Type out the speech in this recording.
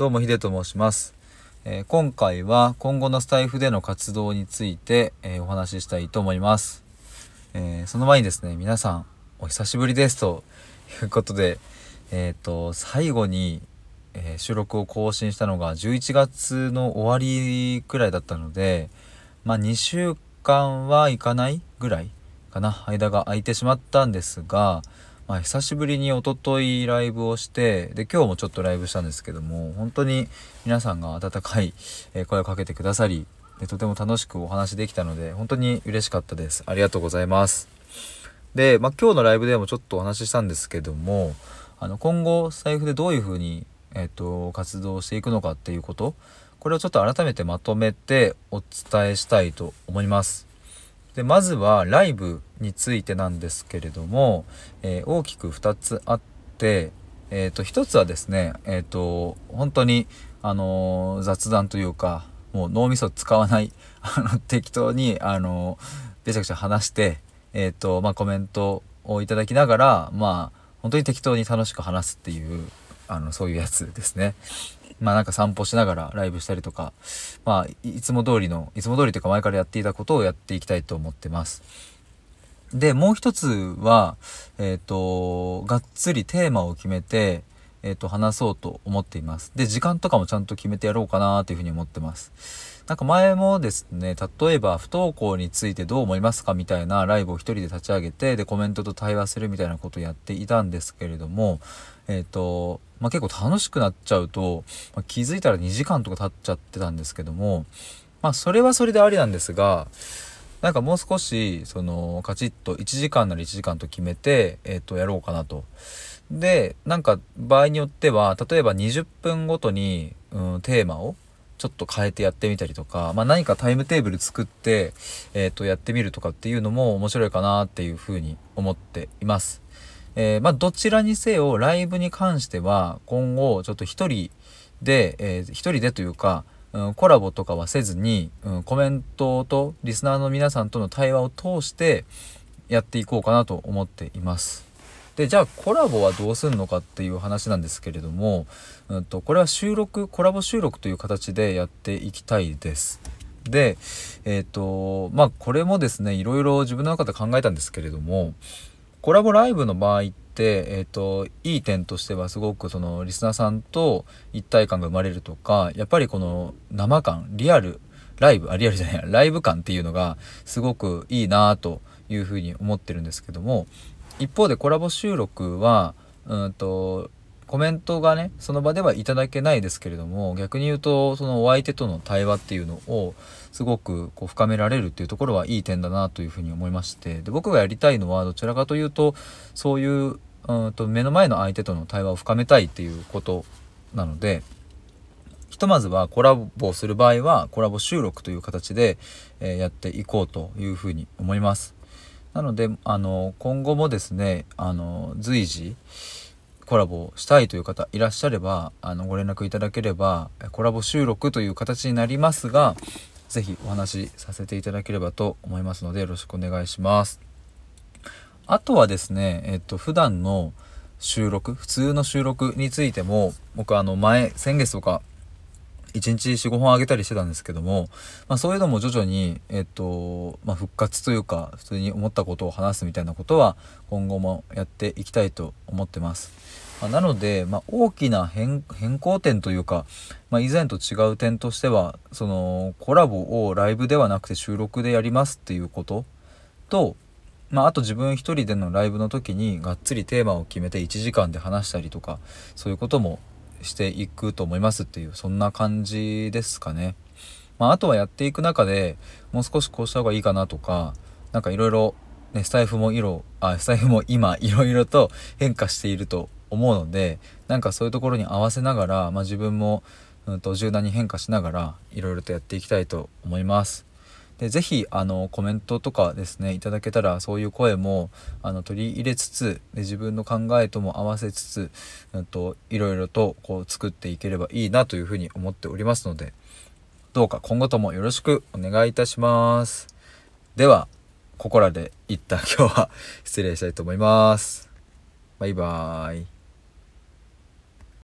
どうもヒデと申します、えー、今回は今後のスタイフでの活動について、えー、お話ししたいと思います、えー、その前にですね皆さんお久しぶりですということでえっ、と最後に、え収録を更新したのが11月の終わりくらいだったのでまあ2週間はいかないぐらいかな。間が空いてしまったんですがまあ、久しぶりにおとといライブをしてで今日もちょっとライブしたんですけども本当に皆さんが温かい声をかけてくださりでとても楽しくお話できたので本当に嬉しかったです。ありがとうございます。で、まあ、今日のライブでもちょっとお話ししたんですけどもあの今後財布でどういう風にえっ、と活動していくのかっていうことこれをちょっと改めてまとめてお伝えしたいと思います。でまずはライブについてなんですけれども、えー、大きく2つあって、えー、と1つはですね、えー、と本当に、あのー、雑談というかもう脳みそ使わない あの適当に、あのべちゃくちゃ話して、えーとまあ、コメントをいただきながらまあ本当に適当に楽しく話すっていうあのそういうやつですね。まあなんか散歩しながらライブしたりとか、まあいつも通りの、いつも通りというか前からやっていたことをやっていきたいと思ってます。で、もう一つは、えっ、ー、と、がっつりテーマを決めて、えっ、ー、と、話そうと思っています。で、時間とかもちゃんと決めてやろうかなというふうに思ってます。なんか前もですね、例えば不登校についてどう思いますかみたいなライブを一人で立ち上げて、で、コメントと対話するみたいなことをやっていたんですけれども、えっ、ー、と、まあ、結構楽しくなっちゃうと、まあ、気づいたら2時間とか経っちゃってたんですけども、まあ、それはそれでありなんですが、なんかもう少し、その、カチッと1時間なら1時間と決めて、えっ、ー、と、やろうかなと。で、なんか場合によっては、例えば20分ごとに、うん、テーマをちょっと変えてやってみたりとか、まあ、何かタイムテーブル作って、えっ、ー、と、やってみるとかっていうのも面白いかなっていうふうに思っています。えー、まあ、どちらにせよ、ライブに関しては、今後、ちょっと一人で、えー、一人でというか、うん、コラボとかはせずに、うん、コメントとリスナーの皆さんとの対話を通してやっていこうかなと思っています。で、じゃあコラボはどうするのかっていう話なんですけれども、うんと、これは収録、コラボ収録という形でやっていきたいです。で、えっ、ー、と、まあこれもですね、いろいろ自分の中で考えたんですけれども、コラボライブの場合って、えっ、ー、と、いい点としてはすごくそのリスナーさんと一体感が生まれるとか、やっぱりこの生感、リアル、ライブ、あ、リアルじゃない、ライブ感っていうのがすごくいいなというふうに思ってるんですけども、一方でコラボ収録は、うんと、コメントがね、その場ではいただけないですけれども、逆に言うと、そのお相手との対話っていうのを、すごくこう深められるっていうところはいい点だなというふうに思いまして、で、僕がやりたいのは、どちらかというと、そういう、うんと、目の前の相手との対話を深めたいっていうことなので、ひとまずはコラボする場合は、コラボ収録という形で、え、やっていこうというふうに思います。なので、あの、今後もですね、あの、随時、コラボしたいという方いらっしゃればあのご連絡いただければコラボ収録という形になりますが是非お話しさせていただければと思いますのでよろしくお願いします。あとはですね、えっと普段の収録普通の収録についても僕あの前先月とか1日45本あげたりしてたんですけども、まあ、そういうのも徐々に、えっとまあ、復活というか普通に思ったことを話すみたいなことは今後もやっていきたいと思ってます。まあ、なので、ま、大きな変更点というか、まあ、以前と違う点としてはそのコラボをライブではなくて収録でやりますっていうことと、まあ、あと自分一人でのライブの時にがっつりテーマを決めて1時間で話したりとかそういうこともしていくと思いますっていうそんな感じですかね。まあ、あとはやっていく中でもう少しこうした方がいいかなとか何かいろいろねスタイフも色あスタイフも今 いろいろと変化していると思うのでなんかそういうところに合わせながら、まあ、自分も、うんと、柔軟に変化しながらいろいろとやっていきたいと思います。でぜひあのコメントとかですねいただけたらそういう声もあの取り入れつつで自分の考えとも合わせつつ、うんと、いろいろとこう作っていければいいなというふうに思っておりますのでどうか今後ともよろしくお願いいたします。ではここらで一旦今日は失礼したいと思います。バイバーイ。